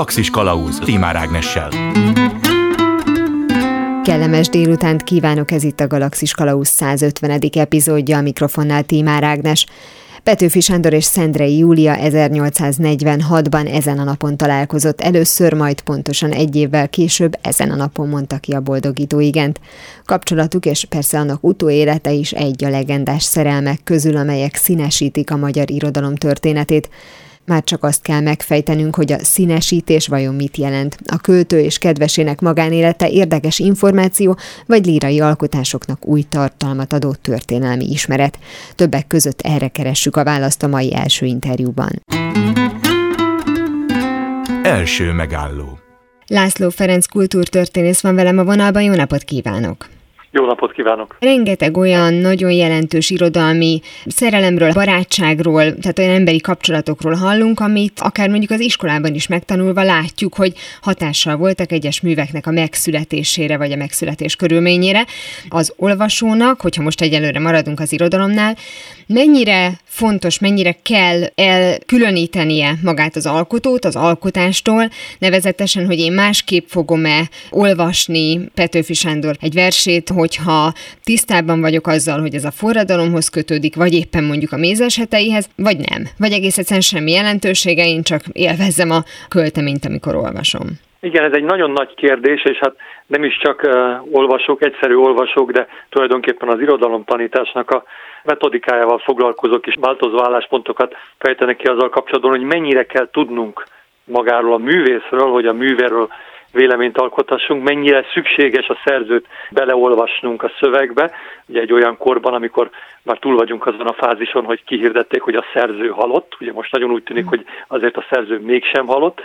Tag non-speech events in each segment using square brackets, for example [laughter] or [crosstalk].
Galaxis Kalauz Timár Ágnessel. Kellemes délutánt kívánok, ez itt a Galaxis Kalauz 150. epizódja, a mikrofonnál Tímár Ágnes. Petőfi Sándor és Szendrei Júlia 1846-ban ezen a napon találkozott először, majd pontosan egy évvel később ezen a napon mondta ki a boldogító igent. Kapcsolatuk és persze annak utóélete is egy a legendás szerelmek közül, amelyek színesítik a magyar irodalom történetét. Már csak azt kell megfejtenünk, hogy a színesítés vajon mit jelent. A költő és kedvesének magánélete érdekes információ, vagy lírai alkotásoknak új tartalmat adó történelmi ismeret. Többek között erre keressük a választ a mai első interjúban. Első megálló László Ferenc kultúrtörténész van velem a vonalban, jó napot kívánok! Jó napot kívánok! Rengeteg olyan nagyon jelentős irodalmi szerelemről, barátságról, tehát olyan emberi kapcsolatokról hallunk, amit akár mondjuk az iskolában is megtanulva látjuk, hogy hatással voltak egyes műveknek a megszületésére vagy a megszületés körülményére. Az olvasónak, hogyha most egyelőre maradunk az irodalomnál, mennyire fontos, mennyire kell elkülönítenie magát az alkotót az alkotástól, nevezetesen, hogy én másképp fogom-e olvasni Petőfi Sándor egy versét, hogyha tisztában vagyok azzal, hogy ez a forradalomhoz kötődik, vagy éppen mondjuk a mézes heteihez, vagy nem. Vagy egész egyszerűen semmi jelentősége, én csak élvezzem a költeményt, amikor olvasom. Igen, ez egy nagyon nagy kérdés, és hát nem is csak uh, olvasók, egyszerű olvasók, de tulajdonképpen az irodalomtanításnak a metodikájával foglalkozok, és változó álláspontokat fejtenek ki azzal kapcsolatban, hogy mennyire kell tudnunk magáról a művészről, hogy a művéről véleményt alkothassunk, mennyire szükséges a szerzőt beleolvasnunk a szövegbe, ugye egy olyan korban, amikor már túl vagyunk azon a fázison, hogy kihirdették, hogy a szerző halott, ugye most nagyon úgy tűnik, hogy azért a szerző mégsem halott,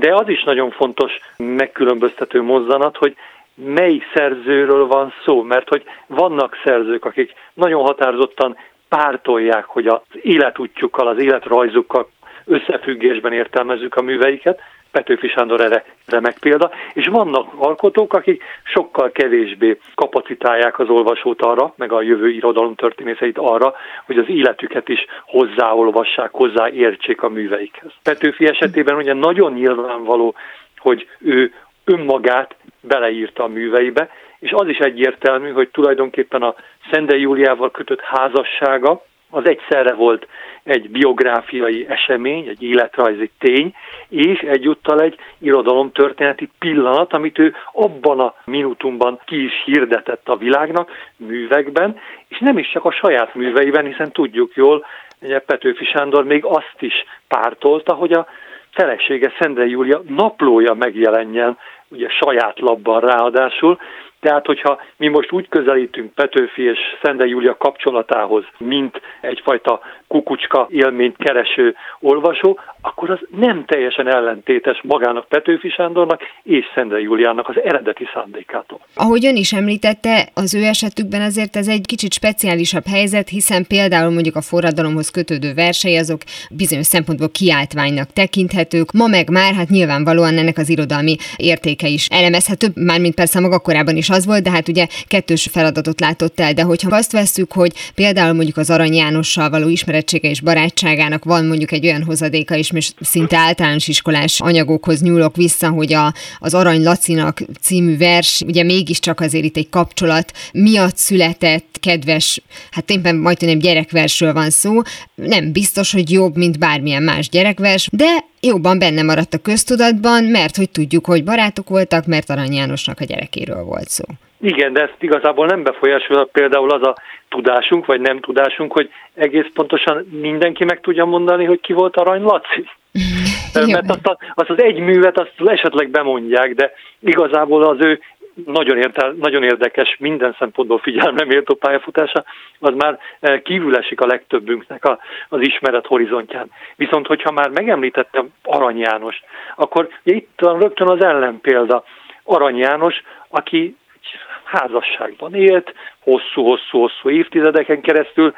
de az is nagyon fontos megkülönböztető mozzanat, hogy mely szerzőről van szó, mert hogy vannak szerzők, akik nagyon határozottan pártolják, hogy az életútjukkal, az életrajzukkal összefüggésben értelmezzük a műveiket, Petőfi Sándor erre remek példa, és vannak alkotók, akik sokkal kevésbé kapacitálják az olvasót arra, meg a jövő irodalom történészeit arra, hogy az életüket is hozzáolvassák, hozzáértsék a műveikhez. Petőfi esetében ugye nagyon nyilvánvaló, hogy ő önmagát beleírta a műveibe, és az is egyértelmű, hogy tulajdonképpen a Szendei Júliával kötött házassága, az egyszerre volt egy biográfiai esemény, egy életrajzi tény, és egyúttal egy irodalomtörténeti pillanat, amit ő abban a minutumban ki is hirdetett a világnak, művekben, és nem is csak a saját műveiben, hiszen tudjuk jól, hogy Petőfi Sándor még azt is pártolta, hogy a felesége Szendrei Júlia naplója megjelenjen, ugye saját labban ráadásul, tehát, hogyha mi most úgy közelítünk Petőfi és Szende Júlia kapcsolatához, mint egyfajta kukucska élményt kereső olvasó, akkor az nem teljesen ellentétes magának Petőfi Sándornak és Szende Júliának az eredeti szándékától. Ahogy ön is említette, az ő esetükben azért ez egy kicsit speciálisabb helyzet, hiszen például mondjuk a forradalomhoz kötődő versei azok bizonyos szempontból kiáltványnak tekinthetők, ma meg már hát nyilvánvalóan ennek az irodalmi értéke is elemezhető, mármint persze maga korábban is az volt, de hát ugye kettős feladatot látott el, de hogyha azt vesszük, hogy például mondjuk az Arany Jánossal való ismerettsége és barátságának van mondjuk egy olyan hozadéka is, és szinte általános iskolás anyagokhoz nyúlok vissza, hogy a, az Arany Lacinak című vers, ugye mégiscsak azért itt egy kapcsolat miatt született, kedves, hát éppen majdnem gyerekversről van szó, nem biztos, hogy jobb, mint bármilyen más gyerekvers, de jobban benne maradt a köztudatban, mert hogy tudjuk, hogy barátok voltak, mert Arany Jánosnak a gyerekéről volt szó. Igen, de ezt igazából nem befolyásolja például az a tudásunk, vagy nem tudásunk, hogy egész pontosan mindenki meg tudja mondani, hogy ki volt Arany Laci. [laughs] Mert azt, azt az egy művet azt esetleg bemondják, de igazából az ő nagyon, értel, nagyon érdekes, minden szempontból figyelemre méltó pályafutása, az már eh, kívül esik a legtöbbünknek a, az ismeret horizontján. Viszont, hogyha már megemlítettem Arany János, akkor itt van rögtön az ellenpélda. Arany János, aki házasságban élt, hosszú-hosszú-hosszú évtizedeken keresztül,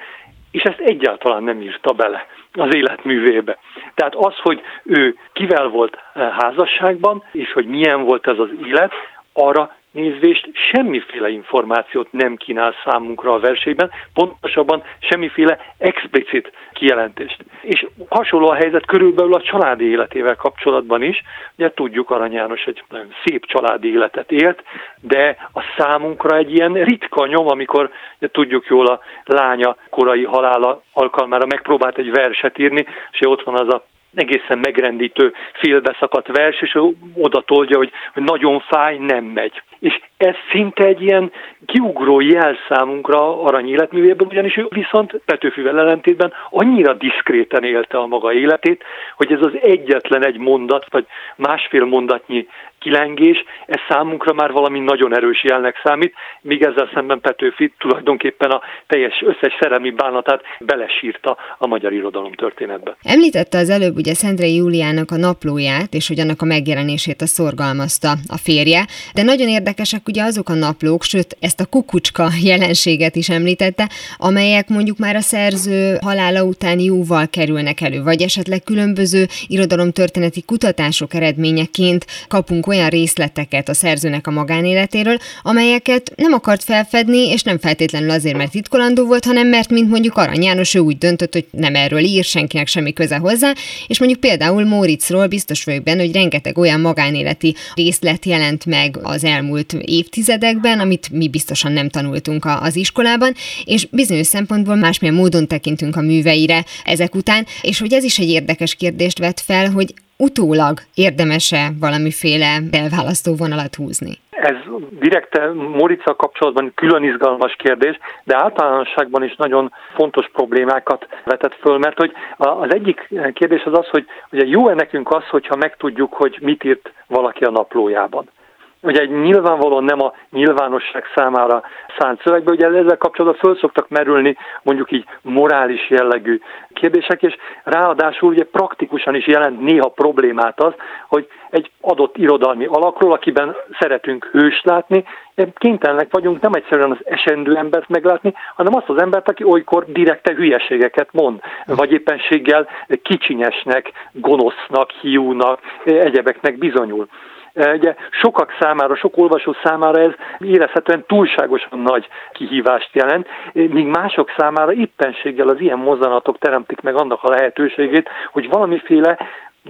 és ezt egyáltalán nem írta bele az életművébe. Tehát az, hogy ő kivel volt eh, házasságban, és hogy milyen volt ez az élet, arra nézvést semmiféle információt nem kínál számunkra a versében, pontosabban semmiféle explicit kijelentést. És hasonló a helyzet körülbelül a családi életével kapcsolatban is. Ugye tudjuk, Arany János egy nagyon szép családi életet élt, de a számunkra egy ilyen ritka nyom, amikor ugye tudjuk jól a lánya korai halála alkalmára megpróbált egy verset írni, és ott van az a egészen megrendítő félbeszakadt vers, és oda tolja, hogy, nagyon fáj, nem megy. És ez szinte egy ilyen kiugró jel számunkra arany életművéből, ugyanis ő viszont Petőfivel ellentétben annyira diszkréten élte a maga életét, hogy ez az egyetlen egy mondat, vagy másfél mondatnyi kilengés, ez számunkra már valami nagyon erős jelnek számít, míg ezzel szemben Petőfi tulajdonképpen a teljes összes szerelmi bánatát belesírta a magyar irodalom történetbe. Említette az előbb ugye Szendrei Júliának a naplóját, és hogy annak a megjelenését a szorgalmazta a férje, de nagyon érdekesek ugye azok a naplók, sőt ezt a kukucska jelenséget is említette, amelyek mondjuk már a szerző halála után jóval kerülnek elő, vagy esetleg különböző irodalomtörténeti kutatások eredményeként kapunk olyan részleteket a szerzőnek a magánéletéről, amelyeket nem akart felfedni, és nem feltétlenül azért, mert titkolandó volt, hanem mert, mint mondjuk Arany János, ő úgy döntött, hogy nem erről ír, senkinek semmi köze hozzá, és mondjuk például Móriczról biztos vagyok benne, hogy rengeteg olyan magánéleti részlet jelent meg az elmúlt évtizedekben, amit mi biztosan nem tanultunk az iskolában, és bizonyos szempontból másmilyen módon tekintünk a műveire ezek után, és hogy ez is egy érdekes kérdést vet fel, hogy utólag érdemese valamiféle elválasztó vonalat húzni? Ez direkte Morica kapcsolatban külön izgalmas kérdés, de általánosságban is nagyon fontos problémákat vetett föl, mert hogy az egyik kérdés az az, hogy ugye jó-e nekünk az, hogyha megtudjuk, hogy mit írt valaki a naplójában. Ugye egy nyilvánvalóan nem a nyilvánosság számára szánt szövegbe, ugye ezzel kapcsolatban föl szoktak merülni mondjuk így morális jellegű kérdések, és ráadásul ugye praktikusan is jelent néha problémát az, hogy egy adott irodalmi alakról, akiben szeretünk hős látni, kénytelenek vagyunk nem egyszerűen az esendő embert meglátni, hanem azt az embert, aki olykor direkte hülyeségeket mond, vagy éppenséggel kicsinyesnek, gonosznak, hiúnak, egyebeknek bizonyul. Ugye sokak számára, sok olvasó számára ez érezhetően túlságosan nagy kihívást jelent, míg mások számára éppenséggel az ilyen mozzanatok teremtik meg annak a lehetőségét, hogy valamiféle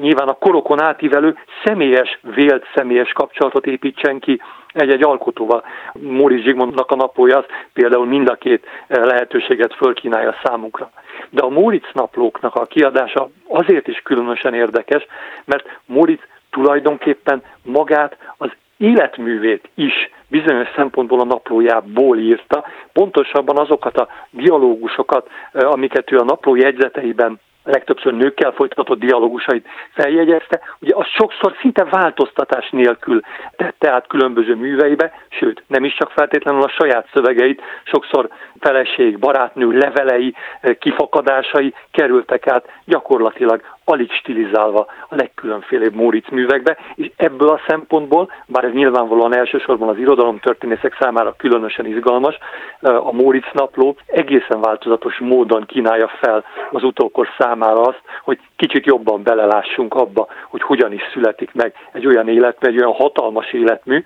nyilván a korokon átívelő személyes, vélt személyes kapcsolatot építsen ki egy-egy alkotóval. Móri Zsigmondnak a naplója az például mind a két lehetőséget fölkínálja számunkra. De a Móric naplóknak a kiadása azért is különösen érdekes, mert Móric tulajdonképpen magát az életművét is bizonyos szempontból a naplójából írta, pontosabban azokat a dialógusokat, amiket ő a napló jegyzeteiben legtöbbször nőkkel folytatott dialógusait feljegyezte, ugye az sokszor szinte változtatás nélkül tette át különböző műveibe, sőt, nem is csak feltétlenül a saját szövegeit, sokszor feleség, barátnő levelei, kifakadásai kerültek át gyakorlatilag alig stilizálva a legkülönfélebb Móric művekbe, és ebből a szempontból, bár ez nyilvánvalóan elsősorban az irodalomtörténészek számára különösen izgalmas, a Móric napló egészen változatos módon kínálja fel az utókor számára azt, hogy kicsit jobban belelássunk abba, hogy hogyan is születik meg egy olyan életmű, egy olyan hatalmas életmű,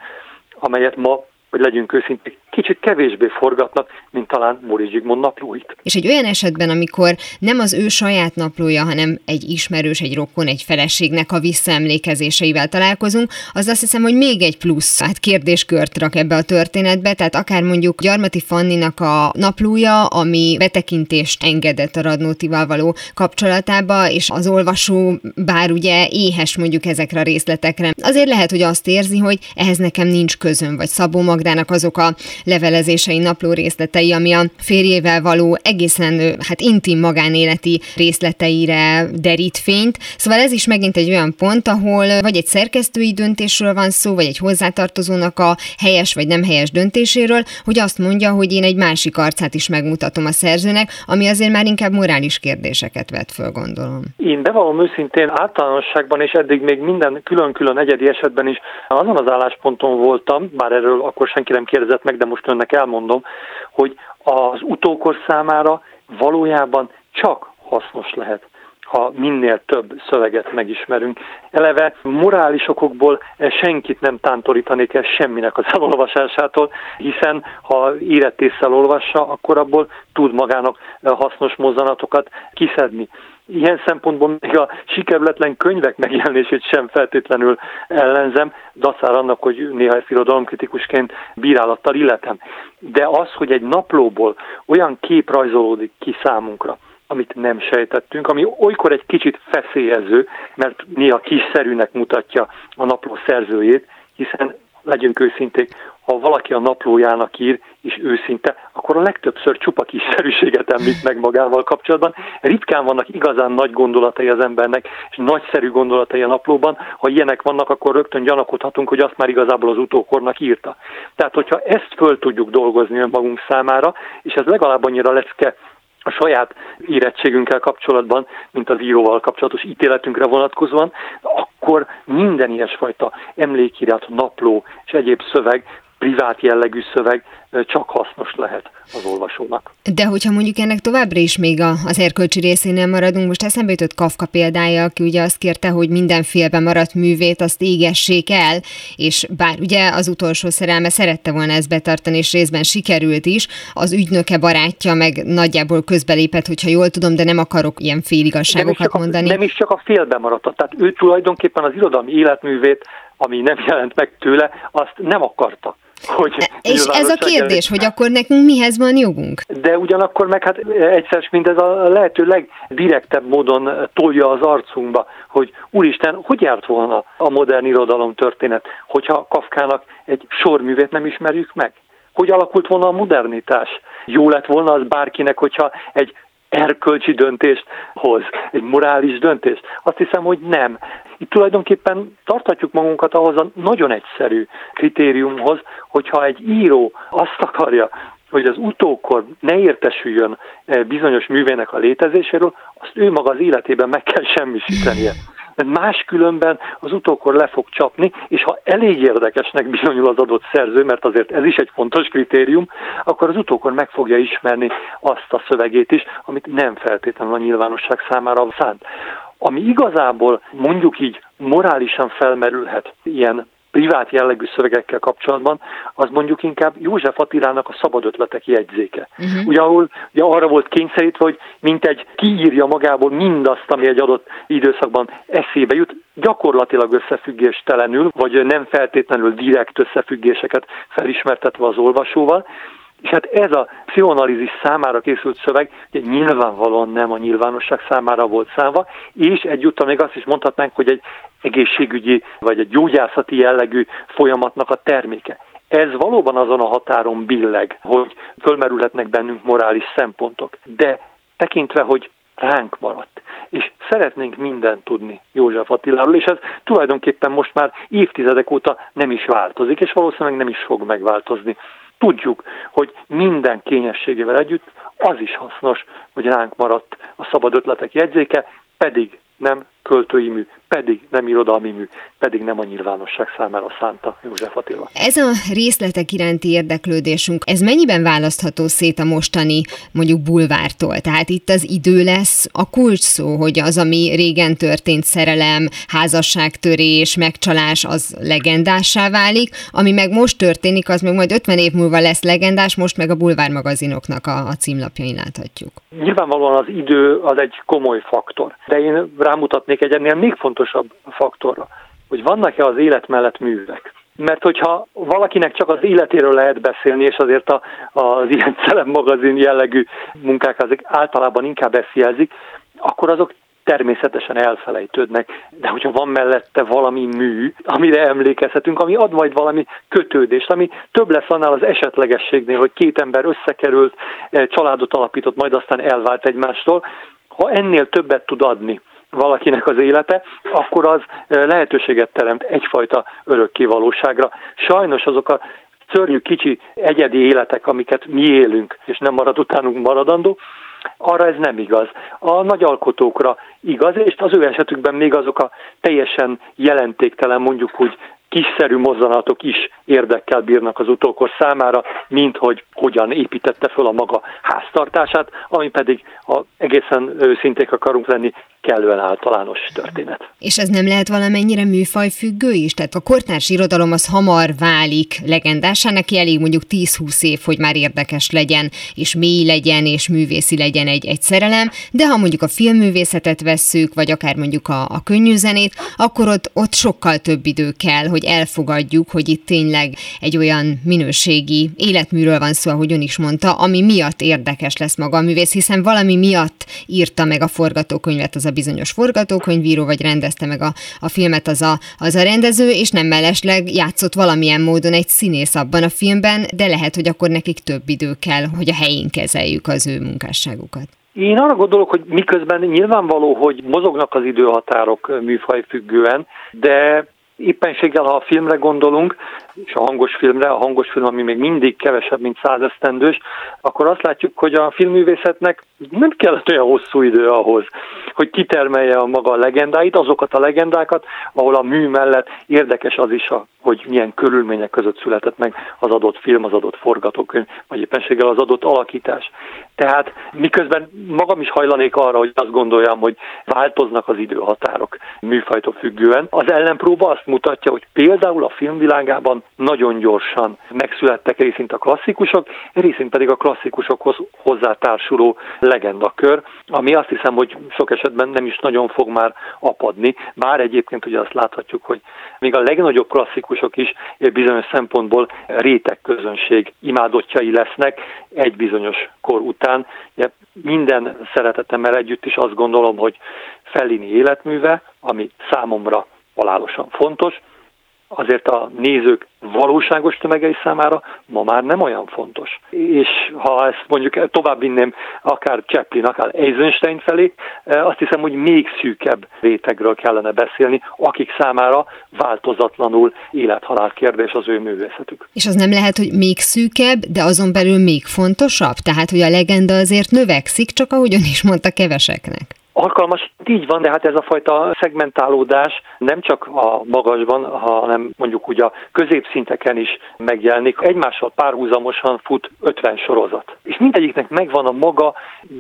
amelyet ma hogy legyünk őszinték, kicsit kevésbé forgatnak, mint talán Móri Zsigmond naplóit. És egy olyan esetben, amikor nem az ő saját naplója, hanem egy ismerős, egy rokon, egy feleségnek a visszaemlékezéseivel találkozunk, az azt hiszem, hogy még egy plusz hát kérdéskört rak ebbe a történetbe, tehát akár mondjuk Gyarmati Fanninak a naplója, ami betekintést engedett a Radnótival való kapcsolatába, és az olvasó, bár ugye éhes mondjuk ezekre a részletekre, azért lehet, hogy azt érzi, hogy ehhez nekem nincs közöm, vagy Szabó Magdának azok a levelezései, napló részletei, ami a férjével való egészen hát intim magánéleti részleteire derít fényt. Szóval ez is megint egy olyan pont, ahol vagy egy szerkesztői döntésről van szó, vagy egy hozzátartozónak a helyes vagy nem helyes döntéséről, hogy azt mondja, hogy én egy másik arcát is megmutatom a szerzőnek, ami azért már inkább morális kérdéseket vet föl, gondolom. Én bevallom őszintén általánosságban, és eddig még minden külön-külön egyedi esetben is azon az állásponton voltam, bár erről akkor senki nem kérdezett meg, de most önnek elmondom, hogy az utókor számára valójában csak hasznos lehet ha minél több szöveget megismerünk. Eleve morális okokból senkit nem tántorítanék el semminek az [laughs] elolvasásától, hiszen ha érettésszel olvassa, akkor abból tud magának hasznos mozzanatokat kiszedni. Ilyen szempontból még a sikerületlen könyvek megjelenését sem feltétlenül ellenzem, dacára annak, hogy néha ezt irodalomkritikusként bírálattal illetem. De az, hogy egy naplóból olyan kép rajzolódik ki számunkra, amit nem sejtettünk, ami olykor egy kicsit feszélyező, mert néha kiszerűnek mutatja a napló szerzőjét, hiszen legyünk őszinték, ha valaki a naplójának ír, és őszinte, akkor a legtöbbször csupa kiszerűséget említ meg magával kapcsolatban. Ritkán vannak igazán nagy gondolatai az embernek, és nagyszerű gondolatai a naplóban. Ha ilyenek vannak, akkor rögtön gyanakodhatunk, hogy azt már igazából az utókornak írta. Tehát, hogyha ezt föl tudjuk dolgozni magunk számára, és ez legalább annyira lecke a saját érettségünkkel kapcsolatban, mint az íróval kapcsolatos ítéletünkre vonatkozóan, akkor minden ilyesfajta emlékirat, napló és egyéb szöveg privát jellegű szöveg csak hasznos lehet az olvasónak. De hogyha mondjuk ennek továbbra is még az erkölcsi részénél maradunk, most eszembe jutott Kafka példája, aki ugye azt kérte, hogy mindenfélben maradt művét azt égessék el, és bár ugye az utolsó szerelme szerette volna ezt betartani, és részben sikerült is, az ügynöke barátja meg nagyjából közbelépett, hogyha jól tudom, de nem akarok ilyen féligasságokat nem mondani. A, nem is csak a félbe maradt, tehát ő tulajdonképpen az irodalmi életművét, ami nem jelent meg tőle, azt nem akarta hogy És ez a kérdés, hogy akkor nekünk mihez van jogunk? De ugyanakkor meg hát egyszer mint ez a lehető legdirektebb módon tolja az arcunkba, hogy úristen, hogy járt volna a modern irodalom történet, hogyha Kafkának egy sorművét nem ismerjük meg? Hogy alakult volna a modernitás? Jó lett volna az bárkinek, hogyha egy erkölcsi döntést hoz, egy morális döntést? Azt hiszem, hogy nem. Itt tulajdonképpen tartatjuk magunkat ahhoz a nagyon egyszerű kritériumhoz, hogyha egy író azt akarja, hogy az utókor ne értesüljön eh, bizonyos művének a létezéséről, azt ő maga az életében meg kell semmisítenie mert máskülönben az utókor le fog csapni, és ha elég érdekesnek bizonyul az adott szerző, mert azért ez is egy fontos kritérium, akkor az utókor meg fogja ismerni azt a szövegét is, amit nem feltétlenül a nyilvánosság számára szánt. Ami igazából mondjuk így morálisan felmerülhet ilyen privát jellegű szövegekkel kapcsolatban, az mondjuk inkább József Attilának a szabad ötletek jegyzéke. Uh-huh. Ugye, ahol ugye arra volt kényszerítve, hogy mint egy kiírja magából mindazt, ami egy adott időszakban eszébe jut, gyakorlatilag összefüggéstelenül, vagy nem feltétlenül direkt összefüggéseket felismertetve az olvasóval, és hát ez a pszichoanalízis számára készült szöveg ugye nyilvánvalóan nem a nyilvánosság számára volt számva, és egyúttal még azt is mondhatnánk, hogy egy egészségügyi vagy egy gyógyászati jellegű folyamatnak a terméke. Ez valóban azon a határon billeg, hogy fölmerülhetnek bennünk morális szempontok. De tekintve, hogy ránk maradt. És szeretnénk mindent tudni József Attiláról, és ez tulajdonképpen most már évtizedek óta nem is változik, és valószínűleg nem is fog megváltozni. Tudjuk, hogy minden kényességével együtt az is hasznos, hogy ránk maradt a szabad ötletek jegyzéke, pedig nem költői mű, pedig nem irodalmi mű, pedig nem a nyilvánosság számára szánta József Attila. Ez a részletek iránti érdeklődésünk, ez mennyiben választható szét a mostani mondjuk bulvártól? Tehát itt az idő lesz a kulcs szó, hogy az, ami régen történt szerelem, házasságtörés, megcsalás, az legendássá válik, ami meg most történik, az meg majd 50 év múlva lesz legendás, most meg a bulvár magazinoknak a, a címlapjain láthatjuk. Nyilvánvalóan az idő az egy komoly faktor, de én rámutatnék egy ennél még fontosabb faktorra, hogy vannak-e az élet mellett művek. Mert hogyha valakinek csak az életéről lehet beszélni, és azért a, az ilyen [laughs] celeb magazin jellegű munkák azok általában inkább ezt jelzik, akkor azok természetesen elfelejtődnek, de hogyha van mellette valami mű, amire emlékezhetünk, ami ad majd valami kötődést, ami több lesz annál az esetlegességnél, hogy két ember összekerült, eh, családot alapított, majd aztán elvált egymástól, ha ennél többet tud adni, valakinek az élete, akkor az lehetőséget teremt egyfajta örökkévalóságra. Sajnos azok a szörnyű kicsi egyedi életek, amiket mi élünk, és nem marad utánunk maradandó, arra ez nem igaz. A nagy alkotókra igaz, és az ő esetükben még azok a teljesen jelentéktelen, mondjuk úgy kiszerű mozzanatok is érdekkel bírnak az utókor számára, mint hogy hogyan építette föl a maga háztartását, ami pedig, ha egészen őszinték akarunk lenni, kellően általános történet. És ez nem lehet valamennyire műfajfüggő is? Tehát a kortárs irodalom az hamar válik legendásá, neki elég mondjuk 10-20 év, hogy már érdekes legyen, és mély legyen, és művészi legyen egy, egy szerelem, de ha mondjuk a filmművészetet vesszük, vagy akár mondjuk a, a könnyű zenét, akkor ott, ott sokkal több idő kell, hogy elfogadjuk, hogy itt tényleg egy olyan minőségi életműről van szó, ahogy ön is mondta, ami miatt érdekes lesz maga a művész, hiszen valami miatt írta meg a forgatókönyvet az a bizonyos forgatókönyvíró, vagy rendezte meg a, a filmet az a, az a rendező, és nem mellesleg játszott valamilyen módon egy színész abban a filmben, de lehet, hogy akkor nekik több idő kell, hogy a helyén kezeljük az ő munkásságukat. Én arra gondolok, hogy miközben nyilvánvaló, hogy mozognak az időhatárok műfajfüggően, de éppenséggel, ha a filmre gondolunk, és a hangos filmre, a hangos film, ami még mindig kevesebb, mint száz esztendős, akkor azt látjuk, hogy a filmművészetnek nem kellett olyan hosszú idő ahhoz, hogy kitermelje a maga legendáit, azokat a legendákat, ahol a mű mellett érdekes az is, hogy milyen körülmények között született meg az adott film, az adott forgatókönyv, vagy éppenséggel az adott alakítás. Tehát miközben magam is hajlanék arra, hogy azt gondoljam, hogy változnak az időhatárok műfajtól függően, az ellenpróba azt mutatja, hogy például a filmvilágában nagyon gyorsan megszülettek részint a klasszikusok, részint pedig a klasszikusokhoz hozzátársuló legendakör, ami azt hiszem, hogy sok esetben nem is nagyon fog már apadni, bár egyébként ugye azt láthatjuk, hogy még a legnagyobb klasszikusok is bizonyos szempontból réteg közönség imádottjai lesznek egy bizonyos kor után. Minden szeretetemmel együtt is azt gondolom, hogy Fellini életműve, ami számomra halálosan fontos, azért a nézők valóságos tömegei számára ma már nem olyan fontos. És ha ezt mondjuk tovább vinném akár Chaplin, akár Eisenstein felé, eh, azt hiszem, hogy még szűkebb rétegről kellene beszélni, akik számára változatlanul élethalál kérdés az ő művészetük. És az nem lehet, hogy még szűkebb, de azon belül még fontosabb? Tehát, hogy a legenda azért növekszik, csak ahogyan is mondta keveseknek. Alkalmas, így van, de hát ez a fajta szegmentálódás nem csak a magasban, hanem mondjuk úgy a középszinteken is megjelenik. Egymással párhuzamosan fut 50 sorozat. És mindegyiknek megvan a maga,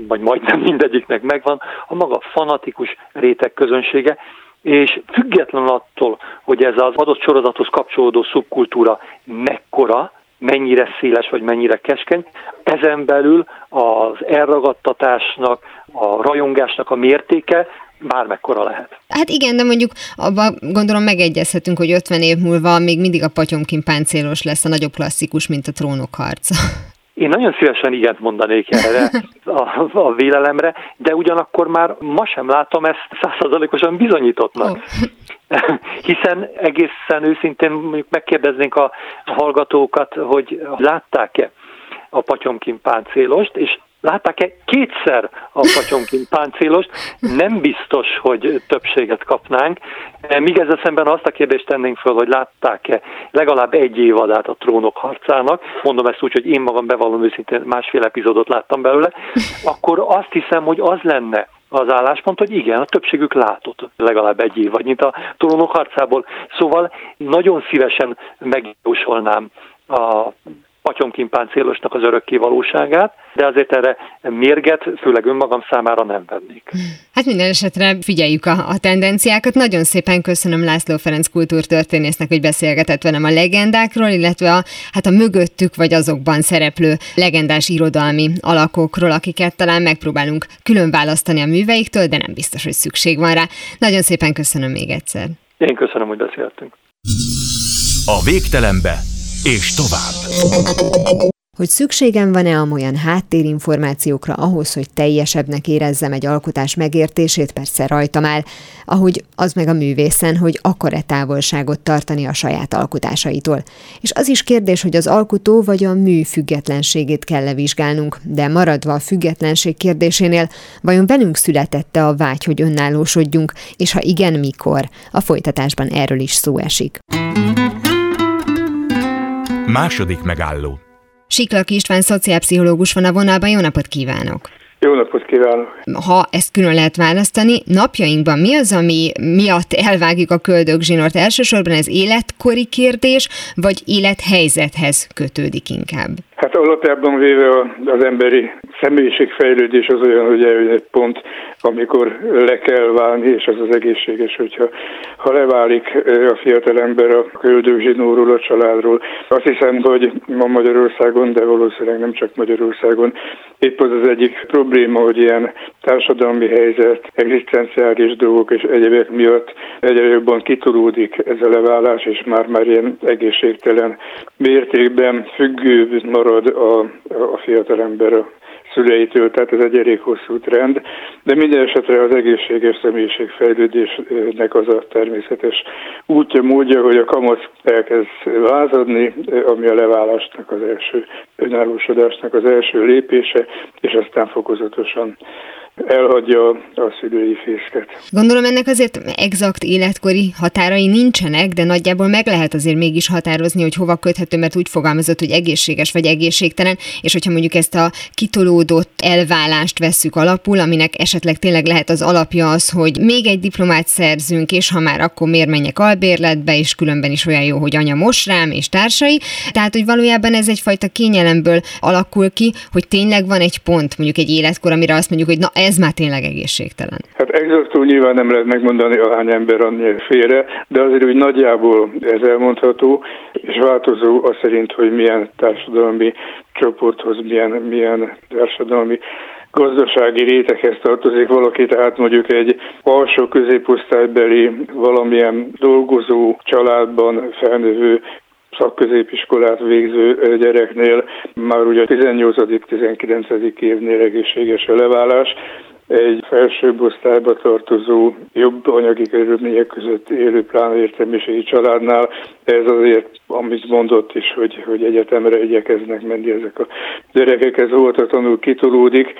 vagy majdnem mindegyiknek megvan a maga fanatikus réteg közönsége, és független attól, hogy ez az adott sorozathoz kapcsolódó szubkultúra mekkora, mennyire széles vagy mennyire keskeny, ezen belül az elragadtatásnak, a rajongásnak a mértéke bármekkora lehet. Hát igen, de mondjuk abban gondolom megegyezhetünk, hogy 50 év múlva még mindig a patyomkin páncélos lesz a nagyobb klasszikus, mint a trónok harca. Én nagyon szívesen igent mondanék erre a, a vélelemre, de ugyanakkor már ma sem látom ezt százszerzalékosan bizonyítottnak. [laughs] Hiszen egészen őszintén mondjuk megkérdeznénk a hallgatókat, hogy látták-e a patyomkin páncélost, és látták-e kétszer a patyomkin páncélost, nem biztos, hogy többséget kapnánk. Míg ezzel szemben azt a kérdést tennénk föl, hogy látták-e legalább egy évadát a trónok harcának, mondom ezt úgy, hogy én magam bevallom őszintén másfél epizódot láttam belőle, akkor azt hiszem, hogy az lenne az álláspont, hogy igen, a többségük látott legalább egy év, vagy a trónok harcából. Szóval nagyon szívesen megjósolnám a patyomkin páncélosnak az örökké valóságát, de azért erre mérget, főleg önmagam számára nem vennék. Hát minden esetre figyeljük a, a tendenciákat. Nagyon szépen köszönöm László Ferenc kultúrtörténésznek, hogy beszélgetett velem a legendákról, illetve a, hát a mögöttük vagy azokban szereplő legendás irodalmi alakokról, akiket talán megpróbálunk külön választani a műveiktől, de nem biztos, hogy szükség van rá. Nagyon szépen köszönöm még egyszer. Én köszönöm, hogy beszéltünk. A végtelenbe és tovább. Hogy szükségem van-e amolyan háttérinformációkra ahhoz, hogy teljesebbnek érezzem egy alkotás megértését, persze rajtam áll, ahogy az meg a művészen, hogy akar-e távolságot tartani a saját alkotásaitól. És az is kérdés, hogy az alkotó vagy a mű függetlenségét kell vizsgálnunk, de maradva a függetlenség kérdésénél, vajon velünk születette a vágy, hogy önállósodjunk, és ha igen, mikor? A folytatásban erről is szó esik. Második megálló Siklak István szociálpszichológus van a vonalban, jó napot kívánok! Jó napot kívánok! Ha ezt külön lehet választani, napjainkban mi az, ami miatt elvágjuk a köldögzsinort? Elsősorban ez életkori kérdés, vagy élethelyzethez kötődik inkább? Hát alapjában véve az emberi személyiségfejlődés az olyan, hogy eljön egy pont, amikor le kell válni, és az az egészséges, hogyha ha leválik a fiatal ember a köldögzsinóról, a családról. Azt hiszem, hogy ma Magyarországon, de valószínűleg nem csak Magyarországon, épp az az egyik probléma, hogy ilyen társadalmi helyzet, egzisztenciális dolgok és egyébek miatt egyre jobban kitolódik ez a leválás, és már-már ilyen egészségtelen mértékben függő marad a, a fiatal ember a szüleitől, tehát ez egy elég hosszú trend, de minden esetre az egészséges személyiségfejlődésnek az a természetes útja, módja, hogy a kamasz elkezd lázadni, ami a leválásnak az első, önállósodásnak az első lépése, és aztán fokozatosan elhagyja a szülői fészket. Gondolom ennek azért exakt életkori határai nincsenek, de nagyjából meg lehet azért mégis határozni, hogy hova köthető, mert úgy fogalmazott, hogy egészséges vagy egészségtelen, és hogyha mondjuk ezt a kitolódott elválást vesszük alapul, aminek esetleg tényleg lehet az alapja az, hogy még egy diplomát szerzünk, és ha már akkor miért menjek albérletbe, és különben is olyan jó, hogy anya mos rám, és társai. Tehát, hogy valójában ez egyfajta kényelemből alakul ki, hogy tényleg van egy pont, mondjuk egy életkor, amire azt mondjuk, hogy na ez már tényleg egészségtelen. Hát exaktul nyilván nem lehet megmondani, ahány ember annyi félre, de azért úgy nagyjából ez elmondható, és változó az szerint, hogy milyen társadalmi csoporthoz, milyen, milyen társadalmi gazdasági réteghez tartozik valaki, tehát mondjuk egy alsó középosztálybeli valamilyen dolgozó családban felnövő szakközépiskolát végző gyereknél már ugye a 18.-19. évnél egészséges a leválás, egy felsőbb osztályba tartozó, jobb anyagi körülmények között élő pláne értelmiségi családnál ez azért, amit mondott is, hogy, hogy egyetemre igyekeznek menni ezek a gyerekek, ez tanul kitolódik.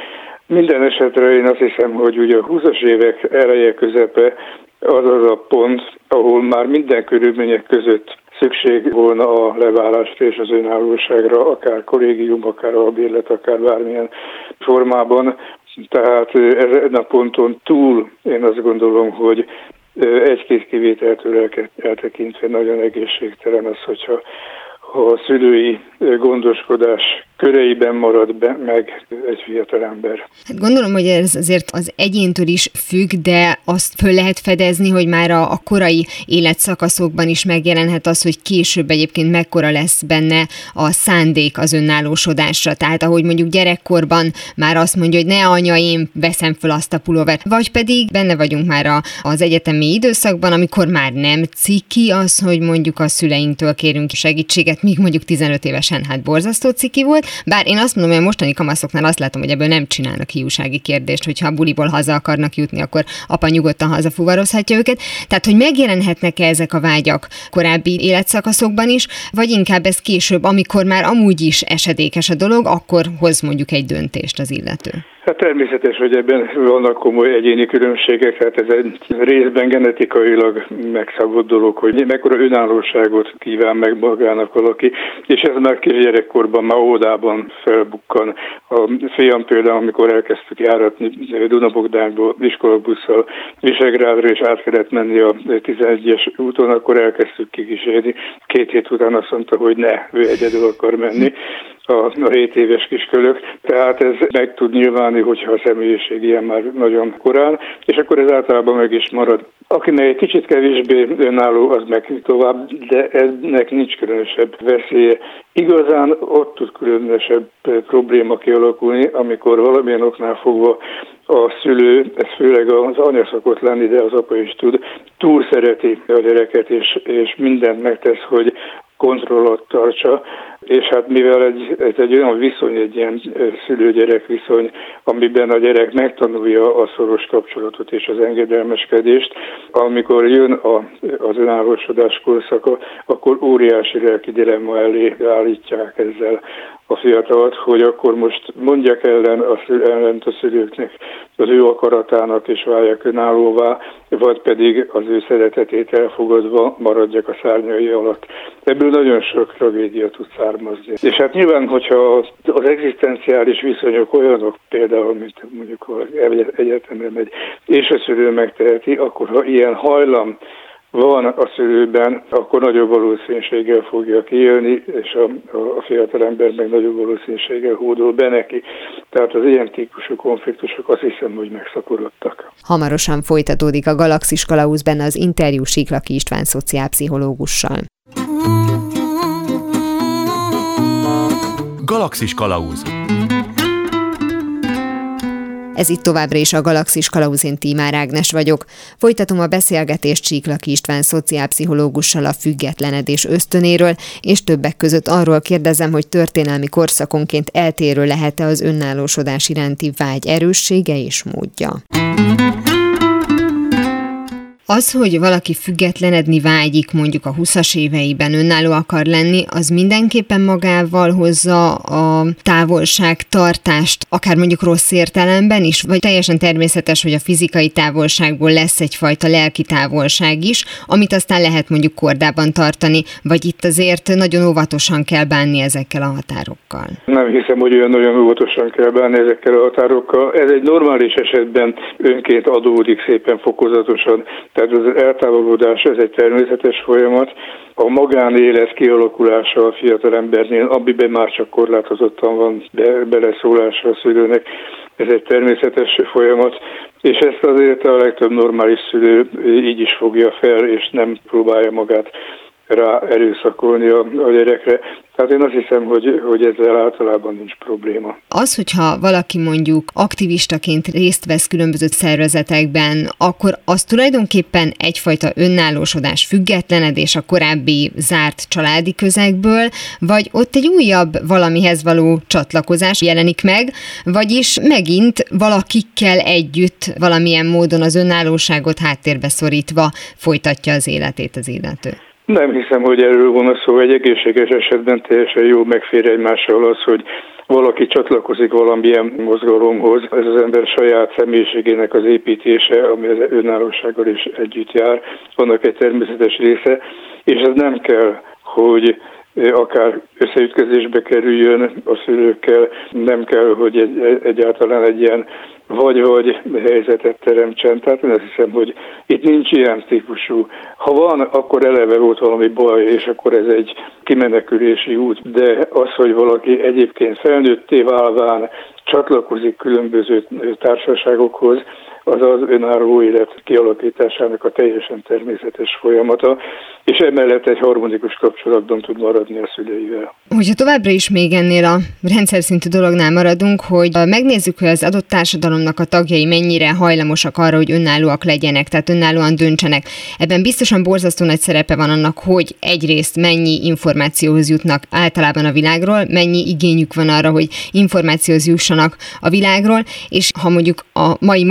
Minden esetre én azt hiszem, hogy ugye a 20-as évek eleje közepe az az a pont, ahol már minden körülmények között szükség volna a leválásra és az önállóságra, akár kollégium, akár a bérlet, akár bármilyen formában. Tehát ezen a ponton túl én azt gondolom, hogy egy-két kivételtől eltekintve nagyon egészségtelen az, hogyha a szülői gondoskodás köreiben marad be meg egy fiatal ember. Hát gondolom, hogy ez azért az egyéntől is függ, de azt föl lehet fedezni, hogy már a, a korai életszakaszokban is megjelenhet az, hogy később egyébként mekkora lesz benne a szándék az önállósodásra. Tehát ahogy mondjuk gyerekkorban már azt mondja, hogy ne anya, én veszem föl azt a pulóvert. Vagy pedig benne vagyunk már a, az egyetemi időszakban, amikor már nem ciki az, hogy mondjuk a szüleinktől kérünk segítséget, míg mondjuk 15 évesen hát borzasztó ciki volt, bár én azt mondom, hogy a mostani kamaszoknál azt látom, hogy ebből nem csinálnak hiúsági kérdést, hogyha a buliból haza akarnak jutni, akkor apa nyugodtan hazafuvarozhatja őket. Tehát, hogy megjelenhetnek-e ezek a vágyak korábbi életszakaszokban is, vagy inkább ez később, amikor már amúgy is esedékes a dolog, akkor hoz mondjuk egy döntést az illető. Hát természetes, hogy ebben vannak komoly egyéni különbségek, hát ez egy részben genetikailag megszabott dolog, hogy mekkora önállóságot kíván meg magának valaki, és ez már gyerekkorban, már ódában felbukkan. A fiam például, amikor elkezdtük járatni Dunabogdányból iskolabusszal Visegrádra, és át kellett menni a 11-es úton, akkor elkezdtük kikísérni. Két hét után azt mondta, hogy ne, ő egyedül akar menni a, a 7 éves kiskölök, tehát ez meg tud nyilvánni, hogyha a személyiség ilyen már nagyon korán, és akkor ez általában meg is marad. Akinek egy kicsit kevésbé önálló, az meg tovább, de ennek nincs különösebb veszélye. Igazán ott tud különösebb probléma kialakulni, amikor valamilyen oknál fogva a szülő, ez főleg az anya szokott lenni, de az apa is tud, túl szereti a gyereket, és, és mindent megtesz, hogy kontrollat tartsa, és hát mivel egy, ez egy olyan viszony, egy ilyen szülő-gyerek viszony, amiben a gyerek megtanulja a szoros kapcsolatot és az engedelmeskedést, amikor jön a, az önállósodás korszaka, akkor óriási lelki dilemma elé állítják ezzel a fiatalt, hogy akkor most mondjak ellen a, ellent a szülőknek, az ő akaratának és váljak önállóvá, vagy pedig az ő szeretetét elfogadva maradjak a szárnyai alatt. Ebből nagyon sok tragédia tud származni. És hát nyilván, hogyha az egzisztenciális viszonyok olyanok, például, mint mondjuk az egyetemre megy, és a szülő megteheti, akkor ha ilyen hajlam van a szülőben, akkor nagyobb valószínűséggel fogja kiélni, és a, a fiatal ember meg nagyobb valószínűséggel hódol be neki. Tehát az ilyen típusú konfliktusok azt hiszem, hogy megszaporodtak. Hamarosan folytatódik a Galaxis Kalauz benne az interjú Siklaki István szociálpszichológussal. Galaxis Kalauz ez itt továbbra is a Galaxis Kalauzin Tímár Ágnes vagyok. Folytatom a beszélgetést Csíklaki István szociálpszichológussal a függetlenedés ösztönéről, és többek között arról kérdezem, hogy történelmi korszakonként eltérő lehet-e az önállósodás iránti vágy erőssége és módja. Az, hogy valaki függetlenedni vágyik mondjuk a 20-as éveiben önálló akar lenni, az mindenképpen magával hozza a távolságtartást, akár mondjuk rossz értelemben is, vagy teljesen természetes, hogy a fizikai távolságból lesz egyfajta lelki távolság is, amit aztán lehet mondjuk kordában tartani, vagy itt azért nagyon óvatosan kell bánni ezekkel a határokkal. Nem hiszem, hogy olyan nagyon óvatosan kell bánni ezekkel a határokkal. Ez egy normális esetben önként adódik szépen fokozatosan tehát az eltávolodás ez egy természetes folyamat. A magánélet kialakulása a fiatal embernél, amiben már csak korlátozottan van be, beleszólása a szülőnek, ez egy természetes folyamat, és ezt azért a legtöbb normális szülő így is fogja fel, és nem próbálja magát rá erőszakolni a, a gyerekre. Tehát én azt hiszem, hogy, hogy ezzel általában nincs probléma. Az, hogyha valaki mondjuk aktivistaként részt vesz különböző szervezetekben, akkor az tulajdonképpen egyfajta önállósodás, függetlenedés a korábbi zárt családi közegből, vagy ott egy újabb valamihez való csatlakozás jelenik meg, vagyis megint valakikkel együtt valamilyen módon az önállóságot háttérbe szorítva folytatja az életét az illető. Nem hiszem, hogy erről van a szó. Egy egészséges esetben teljesen jó megfér egymással az, hogy valaki csatlakozik valamilyen mozgalomhoz. Ez az ember saját személyiségének az építése, ami az önállósággal is együtt jár. Vannak egy természetes része, és ez nem kell, hogy akár összeütközésbe kerüljön a szülőkkel, nem kell, hogy egy, egyáltalán egy ilyen vagy-vagy helyzetet teremtsen. Tehát én azt hiszem, hogy itt nincs ilyen típusú. Ha van, akkor eleve volt valami baj, és akkor ez egy kimenekülési út. De az, hogy valaki egyébként felnőtté válván csatlakozik különböző társaságokhoz, az az önálló élet kialakításának a teljesen természetes folyamata, és emellett egy harmonikus kapcsolatban tud maradni a szüleivel. Hogyha továbbra is még ennél a rendszer szintű dolognál maradunk, hogy megnézzük, hogy az adott társadalomnak a tagjai mennyire hajlamosak arra, hogy önállóak legyenek, tehát önállóan döntsenek. Ebben biztosan borzasztó nagy szerepe van annak, hogy egyrészt mennyi információhoz jutnak általában a világról, mennyi igényük van arra, hogy információhoz jussanak a világról, és ha mondjuk a mai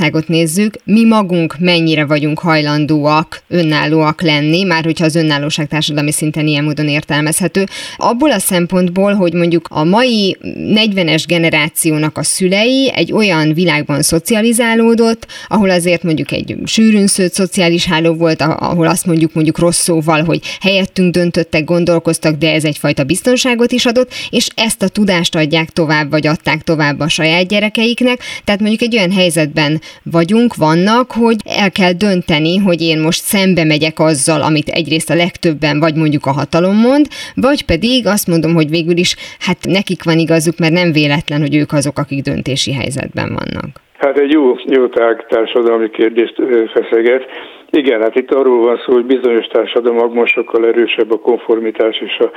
Magyarországot nézzük, mi magunk mennyire vagyunk hajlandóak önállóak lenni, már hogyha az önállóság társadalmi szinten ilyen módon értelmezhető. Abból a szempontból, hogy mondjuk a mai 40-es generációnak a szülei egy olyan világban szocializálódott, ahol azért mondjuk egy sűrűn szőtt szociális háló volt, ahol azt mondjuk mondjuk rossz szóval, hogy helyettünk döntöttek, gondolkoztak, de ez egyfajta biztonságot is adott, és ezt a tudást adják tovább, vagy adták tovább a saját gyerekeiknek. Tehát mondjuk egy olyan helyzetben vagyunk, vannak, hogy el kell dönteni, hogy én most szembe megyek azzal, amit egyrészt a legtöbben, vagy mondjuk a hatalom mond, vagy pedig azt mondom, hogy végül is hát nekik van igazuk, mert nem véletlen, hogy ők azok, akik döntési helyzetben vannak. Hát egy jó, jó tág társadalmi kérdést feszeget. Igen, hát itt arról van szó, hogy bizonyos társadalmakban sokkal erősebb a konformitás és a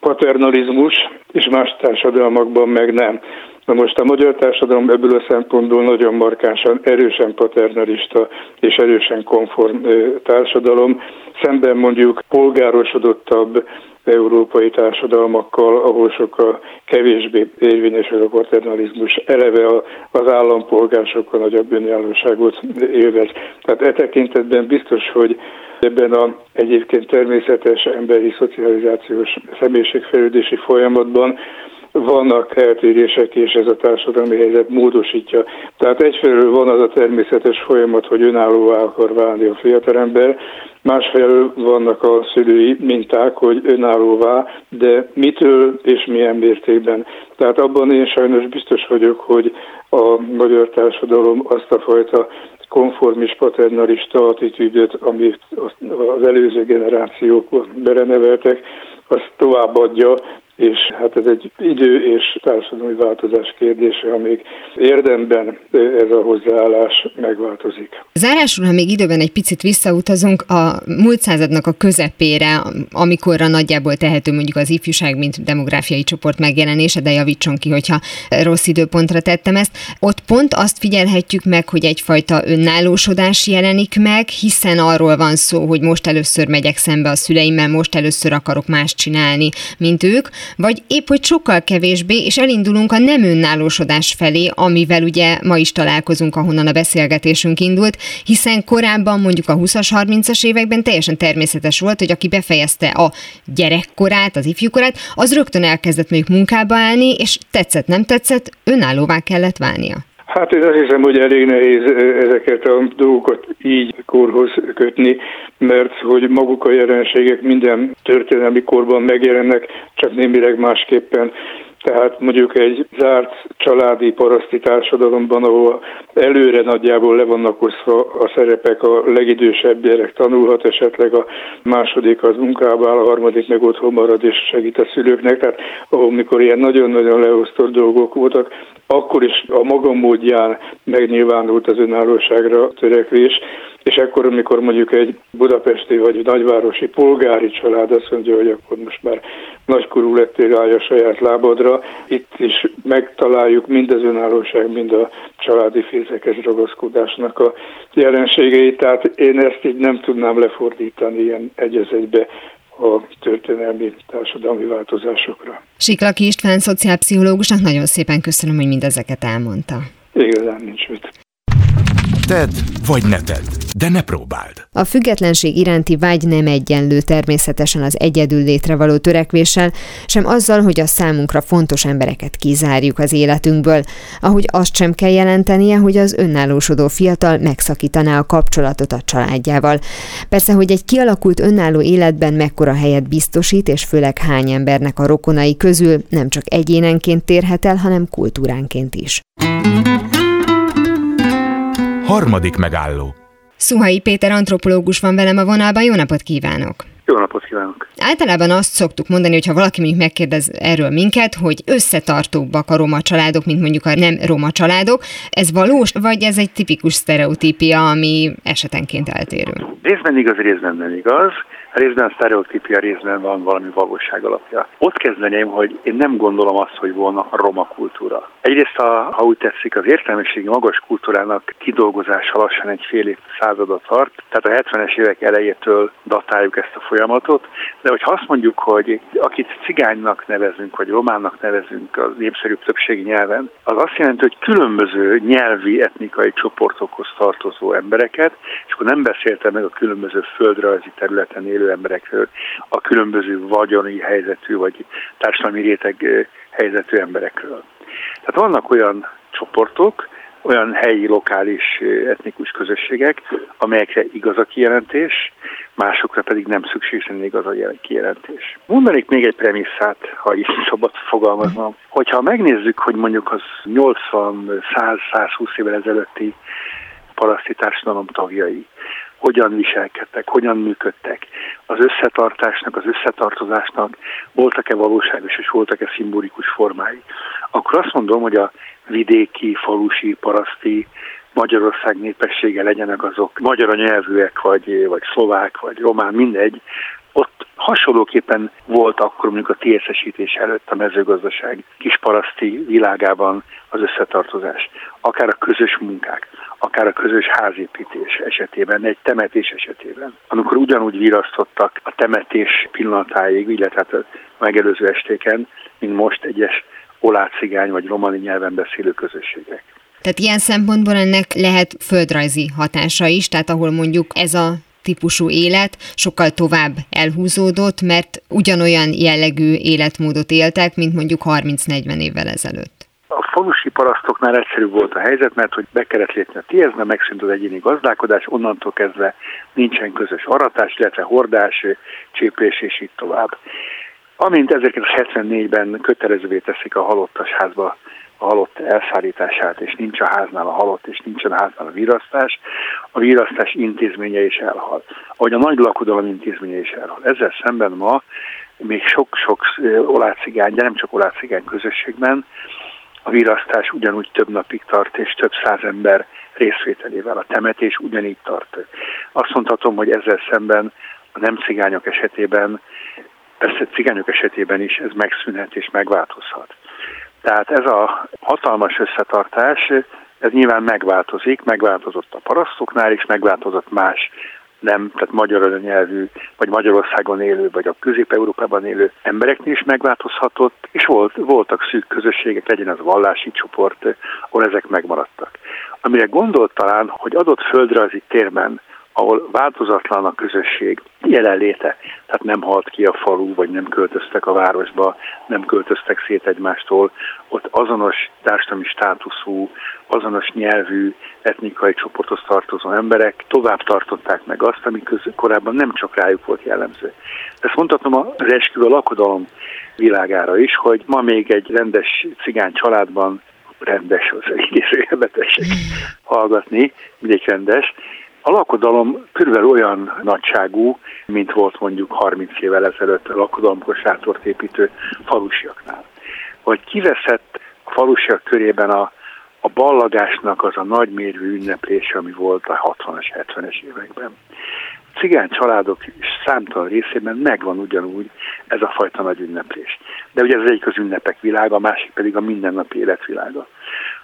paternalizmus, és más társadalmakban meg nem. Na most a magyar társadalom ebből a szempontból nagyon markánsan erősen paternalista és erősen konform társadalom, szemben mondjuk polgárosodottabb európai társadalmakkal, ahol sokkal kevésbé érvényes a paternalizmus, eleve az állampolgár sokkal nagyobb önállóságot élvez. Tehát e tekintetben biztos, hogy ebben a egyébként természetes emberi szocializációs személyiségfejlődési folyamatban vannak eltérések, és ez a társadalmi helyzet módosítja. Tehát egyfelől van az a természetes folyamat, hogy önállóvá akar válni a fiatalember, másfelől vannak a szülői minták, hogy önállóvá, de mitől és milyen mértékben. Tehát abban én sajnos biztos vagyok, hogy a magyar társadalom azt a fajta konformis paternalista attitűdöt, amit az előző generációk beleneveltek, azt továbbadja, és hát ez egy idő és társadalmi változás kérdése, amíg érdemben ez a hozzáállás megváltozik. Zárásul, ha még időben egy picit visszautazunk a múlt századnak a közepére, amikorra nagyjából tehető mondjuk az ifjúság, mint demográfiai csoport megjelenése, de javítson ki, hogyha rossz időpontra tettem ezt. Ott pont azt figyelhetjük meg, hogy egyfajta önállósodás jelenik meg, hiszen arról van szó, hogy most először megyek szembe a szüleimmel, most először akarok más csinálni, mint ők, vagy épp, hogy sokkal kevésbé, és elindulunk a nem önállósodás felé, amivel ugye ma is találkozunk, ahonnan a beszélgetésünk indult, hiszen korábban mondjuk a 20-as, 30-as években teljesen természetes volt, hogy aki befejezte a gyerekkorát, az ifjúkorát, az rögtön elkezdett mondjuk munkába állni, és tetszett, nem tetszett, önállóvá kellett válnia. Hát én azt hiszem, hogy elég nehéz ezeket a dolgokat így korhoz kötni, mert hogy maguk a jelenségek minden történelmi korban megjelennek, csak némileg másképpen tehát mondjuk egy zárt családi paraszti társadalomban, ahol előre nagyjából le vannak osztva a szerepek, a legidősebb gyerek tanulhat, esetleg a második az munkába áll, a harmadik meg otthon marad és segít a szülőknek, tehát ahol mikor ilyen nagyon-nagyon leosztott dolgok voltak, akkor is a maga módján megnyilvánult az önállóságra törekvés, és akkor, amikor mondjuk egy budapesti vagy nagyvárosi polgári család azt mondja, hogy akkor most már nagykorú lettél állj a saját lábadra, itt is megtaláljuk mind az önállóság, mind a családi fészekes ragaszkodásnak a jelenségeit, tehát én ezt így nem tudnám lefordítani ilyen egyezetbe a történelmi társadalmi változásokra. Siklaki István szociálpszichológusnak nagyon szépen köszönöm, hogy mindezeket elmondta. Igazán nincs mit. Tedd, vagy ne tedd, de ne próbáld. A függetlenség iránti vágy nem egyenlő természetesen az egyedül létre való törekvéssel, sem azzal, hogy a számunkra fontos embereket kizárjuk az életünkből, ahogy azt sem kell jelentenie, hogy az önállósodó fiatal megszakítaná a kapcsolatot a családjával. Persze, hogy egy kialakult önálló életben mekkora helyet biztosít, és főleg hány embernek a rokonai közül nem csak egyénenként térhet el, hanem kultúránként is. Harmadik megálló. Szuhai Péter antropológus van velem a vonalban, jó napot kívánok! Jó napot kívánok! Általában azt szoktuk mondani, hogy ha valaki még megkérdez erről minket, hogy összetartóbbak a roma családok, mint mondjuk a nem roma családok. Ez valós, vagy ez egy tipikus sztereotípia, ami esetenként eltérő? Részben igaz, részben nem igaz részben sztereotípia, részben van valami valóság alapja. Ott kezdeném, hogy én nem gondolom azt, hogy volna a roma kultúra. Egyrészt, a, ha úgy tetszik, az értelmiségi magas kultúrának kidolgozása lassan egy fél év századot tart, tehát a 70-es évek elejétől datáljuk ezt a folyamatot, de hogyha azt mondjuk, hogy akit cigánynak nevezünk, vagy románnak nevezünk az népszerűbb többségi nyelven, az azt jelenti, hogy különböző nyelvi, etnikai csoportokhoz tartozó embereket, és akkor nem beszéltem meg a különböző földrajzi területen élő emberekről, a különböző vagyoni helyzetű vagy társadalmi réteg helyzetű emberekről. Tehát vannak olyan csoportok, olyan helyi, lokális, etnikus közösségek, amelyekre igaz a kijelentés, másokra pedig nem szükségesen igaz a kijelentés. Mondanék még egy premisszát, ha is szabad fogalmaznom. Hogyha megnézzük, hogy mondjuk az 80-100-120 évvel ezelőtti paraszti társadalom tagjai, hogyan viselkedtek, hogyan működtek. Az összetartásnak, az összetartozásnak voltak-e valóságos és voltak-e szimbolikus formái. Akkor azt mondom, hogy a vidéki, falusi, paraszti Magyarország népessége legyenek azok magyar nyelvűek, vagy, vagy szlovák, vagy román, mindegy, ott hasonlóképpen volt akkor mondjuk a TSZ-esítés előtt a mezőgazdaság kisparaszti világában az összetartozás. Akár a közös munkák, akár a közös házépítés esetében, egy temetés esetében. Amikor ugyanúgy virasztottak a temetés pillanatáig, illetve hát a megelőző estéken, mint most egyes olácigány vagy romani nyelven beszélő közösségek. Tehát ilyen szempontból ennek lehet földrajzi hatása is, tehát ahol mondjuk ez a típusú élet sokkal tovább elhúzódott, mert ugyanolyan jellegű életmódot éltek, mint mondjuk 30-40 évvel ezelőtt. A falusi parasztoknál egyszerű volt a helyzet, mert hogy be kellett lépni a tiézbe, megszűnt az egyéni gazdálkodás, onnantól kezdve nincsen közös aratás, illetve hordás, cséplés és így tovább. Amint 1974-ben kötelezővé teszik a halottas házba a halott elszállítását, és nincs a háznál a halott, és nincsen a háznál a virasztás, a virasztás intézménye is elhal. Ahogy a nagy lakodalom intézménye is elhal. Ezzel szemben ma még sok-sok olácigány, de nem csak olácigány közösségben a virasztás ugyanúgy több napig tart, és több száz ember részvételével a temetés ugyanígy tart. Azt mondhatom, hogy ezzel szemben a nem cigányok esetében, persze cigányok esetében is ez megszűnhet és megváltozhat. Tehát ez a hatalmas összetartás, ez nyilván megváltozik, megváltozott a parasztoknál is, megváltozott más nem, tehát magyar nyelvű, vagy Magyarországon élő, vagy a Közép-Európában élő embereknél is megváltozhatott, és volt, voltak szűk közösségek, legyen az vallási csoport, ahol ezek megmaradtak. Amire gondolt talán, hogy adott földrajzi térben ahol változatlan a közösség jelenléte, tehát nem halt ki a falu, vagy nem költöztek a városba, nem költöztek szét egymástól, ott azonos társadalmi státuszú, azonos nyelvű, etnikai csoporthoz tartozó emberek tovább tartották meg azt, ami korábban nem csak rájuk volt jellemző. Ezt mondhatom az esküvő lakodalom világára is, hogy ma még egy rendes cigány családban rendes, az egész [laughs] hallgatni, mindegy rendes, a lakodalom körülbelül olyan nagyságú, mint volt mondjuk 30 évvel ezelőtt a lakodalomkor sátort építő falusiaknál. Hogy kiveszett a falusiak körében a, a ballagásnak az a nagymérvű ünneplése, ami volt a 60-as, 70-es években. Cigány családok számtalan részében megvan ugyanúgy ez a fajta nagy ünneplés. De ugye ez egyik az ünnepek világa, a másik pedig a mindennapi életvilága.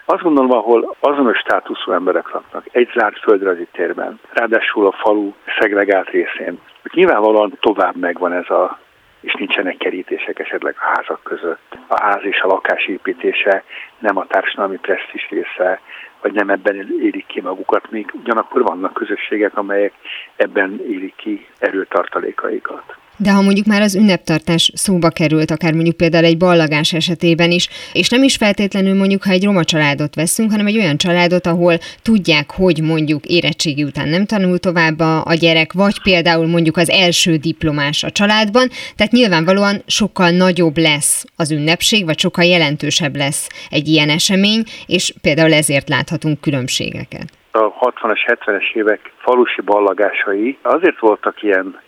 Azt gondolom, ahol azonos státuszú emberek laknak, egy zárt földrajzi térben, ráadásul a falu szegregált részén, hogy nyilvánvalóan tovább megvan ez a és nincsenek kerítések esetleg a házak között. A ház és a lakás építése nem a társadalmi presztis része, vagy nem ebben élik ki magukat, még ugyanakkor vannak közösségek, amelyek ebben élik ki erőtartalékaikat. De ha mondjuk már az ünneptartás szóba került, akár mondjuk például egy ballagás esetében is, és nem is feltétlenül mondjuk, ha egy roma családot veszünk, hanem egy olyan családot, ahol tudják, hogy mondjuk érettségi után nem tanul tovább a gyerek, vagy például mondjuk az első diplomás a családban, tehát nyilvánvalóan sokkal nagyobb lesz az ünnepség, vagy sokkal jelentősebb lesz egy ilyen esemény, és például ezért láthatunk különbségeket. A 60-as, 70-es évek falusi ballagásai azért voltak ilyen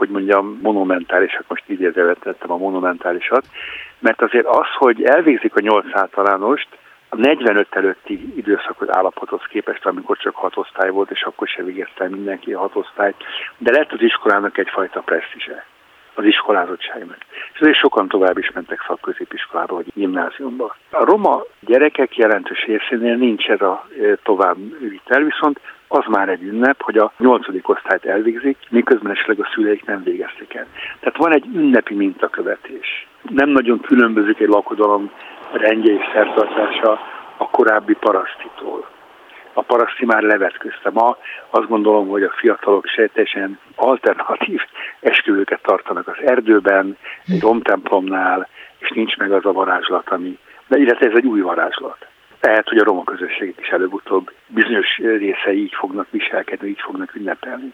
hogy mondjam, monumentálisak, most idézővel tettem a monumentálisat, mert azért az, hogy elvégzik a nyolc általánost, a 45 előtti időszakot állapothoz képest, amikor csak hat osztály volt, és akkor se végezte mindenki a hat osztályt, de lett az iskolának egyfajta presztízse az iskolázottságnak. És azért sokan tovább is mentek szakközépiskolába vagy gimnáziumba. A roma gyerekek jelentős részénél nincs ez a e, tovább vitel, viszont az már egy ünnep, hogy a nyolcadik osztályt elvégzik, miközben esetleg a szüleik nem végezték el. Tehát van egy ünnepi mintakövetés. Nem nagyon különbözik egy lakodalom rendje és szertartása a korábbi parasztitól a paraszti már levetközte. Ma azt gondolom, hogy a fiatalok sejtesen alternatív esküvőket tartanak az erdőben, egy romtemplomnál, és nincs meg az a varázslat, ami... De illetve ez egy új varázslat. Lehet, hogy a roma közösségek is előbb-utóbb bizonyos részei így fognak viselkedni, így fognak ünnepelni.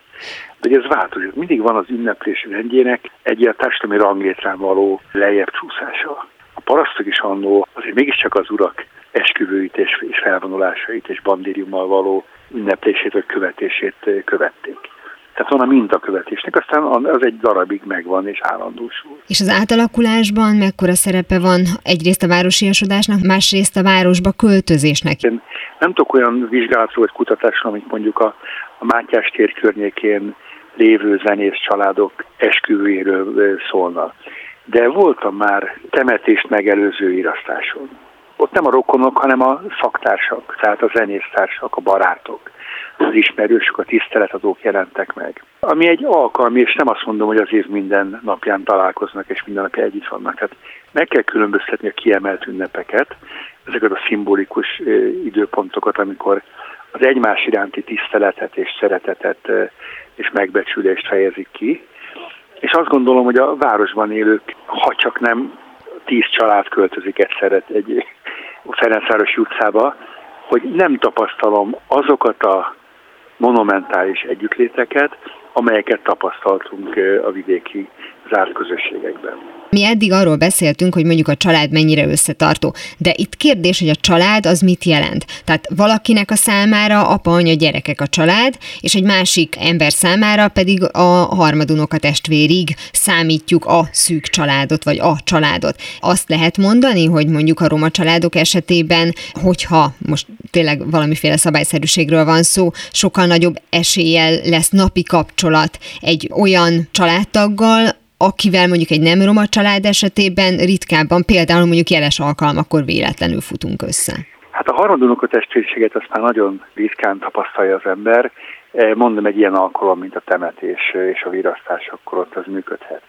De ez változik. Mindig van az ünneplés rendjének egy ilyen társadalmi ranglétrán való lejjebb csúszása. A parasztok is annó azért mégiscsak az urak esküvőit és felvonulásait és bandériummal való ünneplését vagy követését követték. Tehát van a mintakövetésnek, aztán az egy darabig megvan és állandósul. És az átalakulásban mekkora szerepe van egyrészt a városiasodásnak, másrészt a városba költözésnek? Én nem tudok olyan vizsgálatról vagy kutatásról, amit mondjuk a, a Mátyás tér környékén lévő zenész családok esküvőjéről szólna. De voltam már temetést megelőző írasztáson ott nem a rokonok, hanem a szaktársak, tehát a zenésztársak, a barátok, az ismerősök, a tiszteletadók jelentek meg. Ami egy alkalmi, és nem azt mondom, hogy az év minden napján találkoznak, és minden napja együtt vannak. Tehát meg kell különböztetni a kiemelt ünnepeket, ezeket a szimbolikus időpontokat, amikor az egymás iránti tiszteletet és szeretetet és megbecsülést fejezik ki. És azt gondolom, hogy a városban élők, ha csak nem tíz család költözik egyszerre egy Ferencvárosi utcába, hogy nem tapasztalom azokat a monumentális együttléteket, amelyeket tapasztaltunk a vidéki zárt közösségekben. Mi eddig arról beszéltünk, hogy mondjuk a család mennyire összetartó, de itt kérdés, hogy a család az mit jelent. Tehát valakinek a számára apa, anya, gyerekek a család, és egy másik ember számára pedig a harmadunokat testvérig számítjuk a szűk családot, vagy a családot. Azt lehet mondani, hogy mondjuk a roma családok esetében, hogyha most tényleg valamiféle szabályszerűségről van szó, sokkal nagyobb eséllyel lesz napi kapcsolat egy olyan családtaggal, akivel mondjuk egy nem roma család esetében ritkábban, például mondjuk jeles alkalmakkor véletlenül futunk össze? Hát a harmadunokot testvériséget azt már nagyon ritkán tapasztalja az ember. E, mondom, egy ilyen alkalom, mint a temetés és a virasztás, akkor ott az működhet.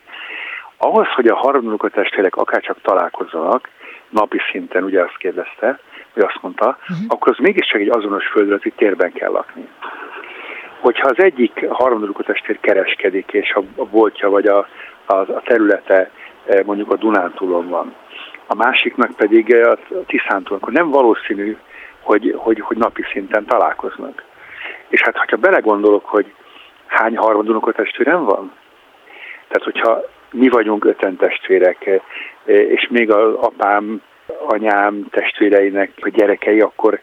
Ahhoz, hogy a harmadunokot testvérek akárcsak találkozzanak, napi szinten, ugye azt kérdezte, vagy azt mondta, uh-huh. akkor az mégiscsak egy azonos földületi térben kell lakni. Hogyha az egyik harmadunokot testvér kereskedik, és a boltja vagy a, a, a területe e, mondjuk a Dunántúlon van, a másiknak pedig e, a Tiszántúlon, akkor nem valószínű, hogy, hogy, hogy napi szinten találkoznak. És hát, ha belegondolok, hogy hány harmadunok a testvérem van, tehát hogyha mi vagyunk öten testvérek, e, és még az apám, anyám testvéreinek a gyerekei, akkor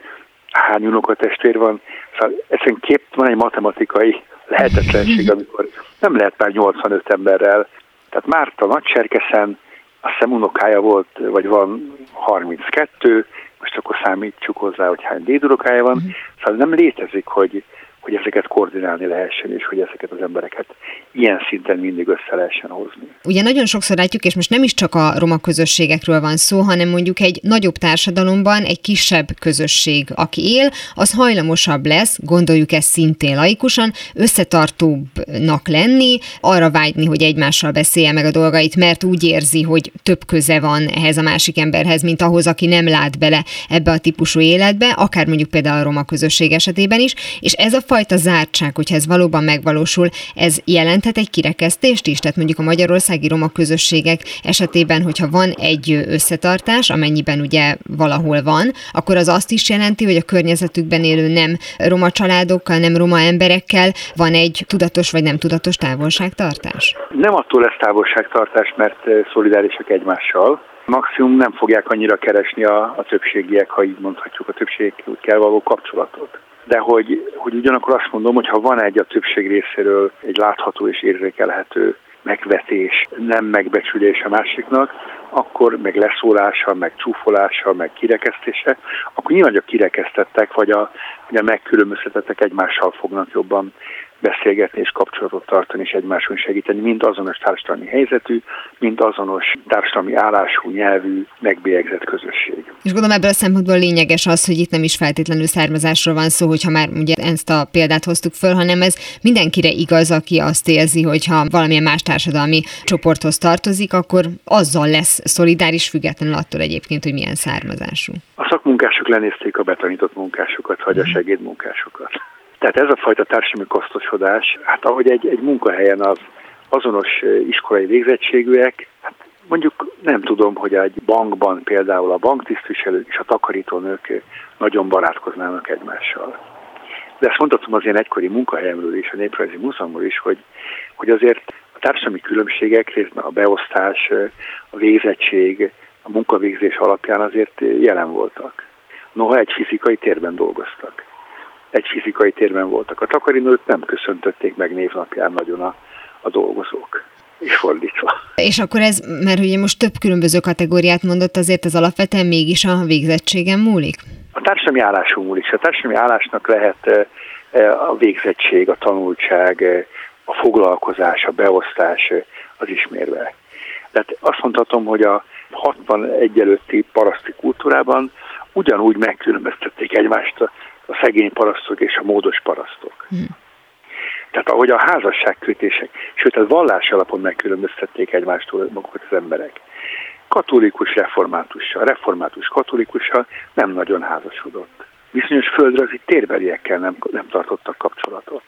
hány unokatestvér van. Szóval ezen kép van egy matematikai lehetetlenség, [laughs] amikor nem lehet már 85 emberrel tehát Márta Nagyserkeszen, a hiszem unokája volt, vagy van 32, most akkor számítsuk hozzá, hogy hány dédunokája van, uh-huh. szóval nem létezik, hogy hogy ezeket koordinálni lehessen, és hogy ezeket az embereket ilyen szinten mindig össze lehessen hozni. Ugye nagyon sokszor látjuk, és most nem is csak a roma közösségekről van szó, hanem mondjuk egy nagyobb társadalomban egy kisebb közösség, aki él, az hajlamosabb lesz, gondoljuk ezt szintén laikusan, összetartóbbnak lenni, arra vágyni, hogy egymással beszélje meg a dolgait, mert úgy érzi, hogy több köze van ehhez a másik emberhez, mint ahhoz, aki nem lát bele ebbe a típusú életbe, akár mondjuk például a roma közösség esetében is, és ez a fajta zártság, hogyha ez valóban megvalósul, ez jelenthet egy kirekesztést is? Tehát mondjuk a magyarországi roma közösségek esetében, hogyha van egy összetartás, amennyiben ugye valahol van, akkor az azt is jelenti, hogy a környezetükben élő nem roma családokkal, nem roma emberekkel van egy tudatos vagy nem tudatos távolságtartás? Nem attól lesz távolságtartás, mert szolidárisak egymással, maximum nem fogják annyira keresni a, a többségiek, ha így mondhatjuk, a többségkel való kapcsolatot de hogy, hogy ugyanakkor azt mondom, hogy ha van egy a többség részéről egy látható és érzékelhető megvetés, nem megbecsülés a másiknak, akkor meg leszólása, meg csúfolása, meg kirekesztése, akkor nyilván a kirekesztettek, vagy a, vagy a megkülönböztetettek egymással fognak jobban beszélgetni és kapcsolatot tartani és egymáson segíteni, mind azonos társadalmi helyzetű, mind azonos társadalmi állású, nyelvű, megbélyegzett közösség. És gondolom ebből a szempontból lényeges az, hogy itt nem is feltétlenül származásról van szó, hogyha már ugye ezt a példát hoztuk föl, hanem ez mindenkire igaz, aki azt érzi, hogy ha valamilyen más társadalmi csoporthoz tartozik, akkor azzal lesz szolidáris, függetlenül attól egyébként, hogy milyen származású. A szakmunkások lenézték a betanított munkásokat, vagy a mhm. segédmunkásokat. Tehát ez a fajta társadalmi kosztosodás, hát ahogy egy, egy munkahelyen az azonos iskolai végzettségűek, hát mondjuk nem tudom, hogy egy bankban például a banktisztviselők és a takarítónők nagyon barátkoznának egymással. De ezt mondhatom az ilyen egykori munkahelyemről is, a Néprajzi Múzeumról is, hogy, hogy azért a társadalmi különbségek, részben a beosztás, a végzettség, a munkavégzés alapján azért jelen voltak. Noha egy fizikai térben dolgoztak egy fizikai térben voltak. A takarinőt nem köszöntötték meg névnapján nagyon a, a dolgozók és fordítva. És akkor ez, mert ugye most több különböző kategóriát mondott, azért az alapvetően mégis a végzettségen múlik? A társadalmi állású múlik. A társadalmi állásnak lehet a végzettség, a tanultság, a foglalkozás, a beosztás az ismérve. Tehát azt mondhatom, hogy a 61 előtti paraszti kultúrában ugyanúgy megkülönböztették egymást a szegény parasztok és a módos parasztok. Hmm. Tehát ahogy a házasságkötések, sőt a vallás alapon megkülönböztették egymástól magukat az emberek. Katolikus reformátussal, református katolikussal nem nagyon házasodott. bizonyos földrajzi térbeliekkel nem, nem tartottak kapcsolatot.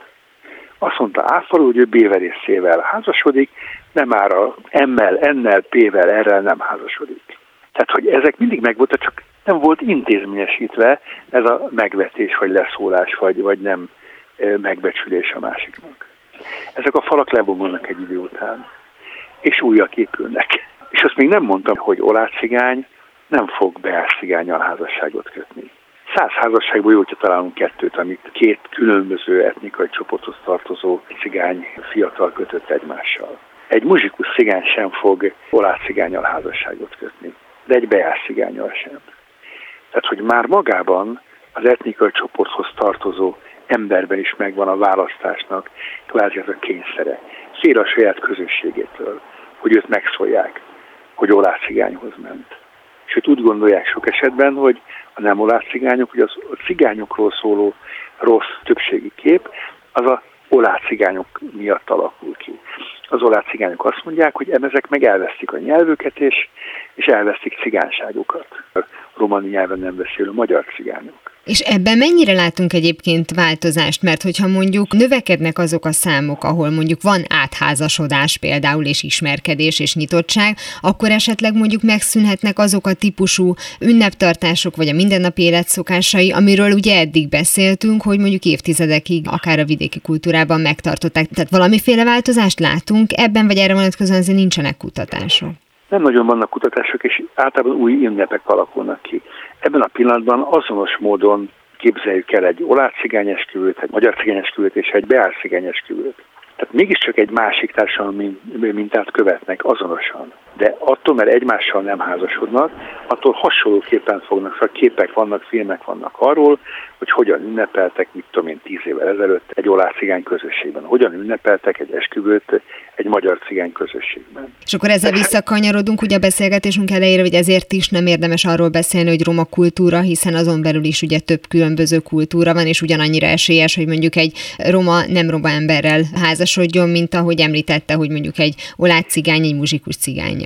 Azt mondta Áfaló, hogy ő B-verészével házasodik, nem már a M-mel, N-nel, P-vel, R-rel nem házasodik. Tehát, hogy ezek mindig megvoltak, csak nem volt intézményesítve ez a megvetés, vagy leszólás, vagy, vagy nem megbecsülés a másiknak. Ezek a falak lebomolnak egy idő után, és újak épülnek. És azt még nem mondtam, hogy olácigány nem fog beárcigányal házasságot kötni. Száz házasságból jó, hogyha találunk kettőt, amit két különböző etnikai csoporthoz tartozó cigány fiatal kötött egymással. Egy muzsikus cigány sem fog olász cigányal házasságot kötni, de egy beás cigányal sem. Tehát, hogy már magában az etnikai csoporthoz tartozó emberben is megvan a választásnak kvázi ez a kényszere. Fél a saját közösségétől, hogy őt megszólják, hogy olász cigányhoz ment. És őt úgy gondolják sok esetben, hogy a nem olász cigányok, hogy az a cigányokról szóló rossz többségi kép, az a olász cigányok miatt alakul ki. Az olász cigányok azt mondják, hogy ezek meg elvesztik a nyelvüket, és, és elvesztik cigányságukat. A romani nyelven nem beszélő magyar cigányok. És ebben mennyire látunk egyébként változást? Mert hogyha mondjuk növekednek azok a számok, ahol mondjuk van átházasodás például, és ismerkedés és nyitottság, akkor esetleg mondjuk megszűnhetnek azok a típusú ünneptartások, vagy a mindennapi életszokásai, amiről ugye eddig beszéltünk, hogy mondjuk évtizedekig akár a vidéki kultúrában megtartották. Tehát valamiféle változást látunk ebben, vagy erre vonatkozóan azért nincsenek kutatások? Nem nagyon vannak kutatások, és általában új ünnepek alakulnak ki. Ebben a pillanatban azonos módon képzeljük el egy olász cigányesküvőt, egy magyar cigányesküvőt és egy beár cigányesküvőt. Tehát mégiscsak egy másik társadalmi mintát követnek azonosan. De attól, mert egymással nem házasodnak, attól hasonlóképpen fognak, szóval képek vannak, filmek vannak arról, hogy hogyan ünnepeltek, mit tudom én, tíz évvel ezelőtt egy olász cigány közösségben, hogyan ünnepeltek egy esküvőt egy magyar cigány közösségben. És akkor ezzel visszakanyarodunk ugye a beszélgetésünk elejére, hogy ezért is nem érdemes arról beszélni, hogy roma kultúra, hiszen azon belül is ugye több különböző kultúra van, és ugyanannyira esélyes, hogy mondjuk egy roma, nem roma emberrel házasodjon, mint ahogy említette, hogy mondjuk egy olász cigány, egy muzsikus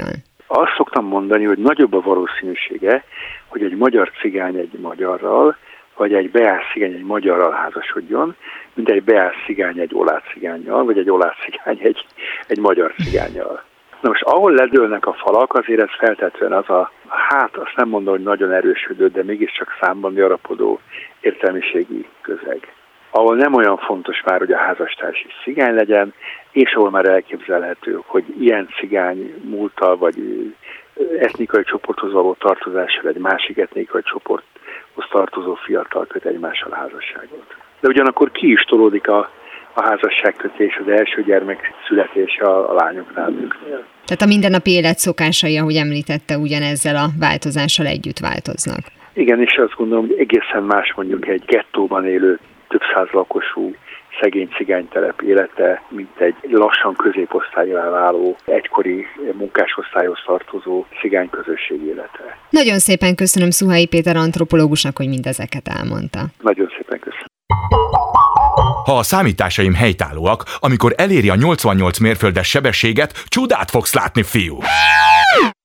cigányjal. Azt szoktam mondani, hogy nagyobb a valószínűsége, hogy egy magyar cigány egy magyarral, vagy egy beás cigány egy magyarral házasodjon, mint egy beás cigány egy olász cigányjal, vagy egy olász cigány egy, egy magyar cigányjal. Na most ahol ledőlnek a falak, azért ez feltetően az a, hát azt nem mondom, hogy nagyon erősödő, de mégiscsak számban gyarapodó értelmiségi közeg. Ahol nem olyan fontos már, hogy a házastárs is cigány legyen, és ahol már elképzelhető, hogy ilyen cigány múltal, vagy etnikai csoporthoz való tartozással egy másik etnikai csoporthoz tartozó fiatal köt egymással házasságot. De ugyanakkor ki is tolódik a, a házasságkötés, az első gyermek születése a, a lányoknál, nőknél. Tehát a mindennapi élet szokásai, ahogy említette, ugyanezzel a változással együtt változnak. Igen, és azt gondolom, hogy egészen más mondjuk egy gettóban élő több száz lakosú szegény cigánytelep élete, mint egy lassan középosztályra váló, egykori munkásosztályhoz tartozó cigány közösség élete. Nagyon szépen köszönöm Szuhai Péter antropológusnak, hogy mindezeket elmondta. Nagyon szépen köszönöm. Ha a számításaim helytállóak, amikor eléri a 88 mérföldes sebességet, csodát fogsz látni, fiú!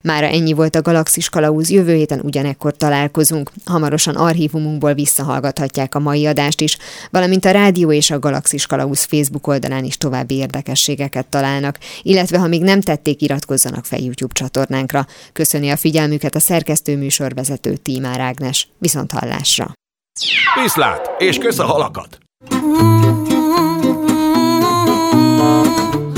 Mára ennyi volt a Galaxis Kalauz, jövő héten ugyanekkor találkozunk. Hamarosan archívumunkból visszahallgathatják a mai adást is, valamint a rádió és a Galaxis Kalauz Facebook oldalán is további érdekességeket találnak, illetve ha még nem tették, iratkozzanak fel YouTube csatornánkra. Köszöni a figyelmüket a szerkesztő műsorvezető Tímár Ágnes. Viszont hallásra! Viszlát, és kösz a halakat!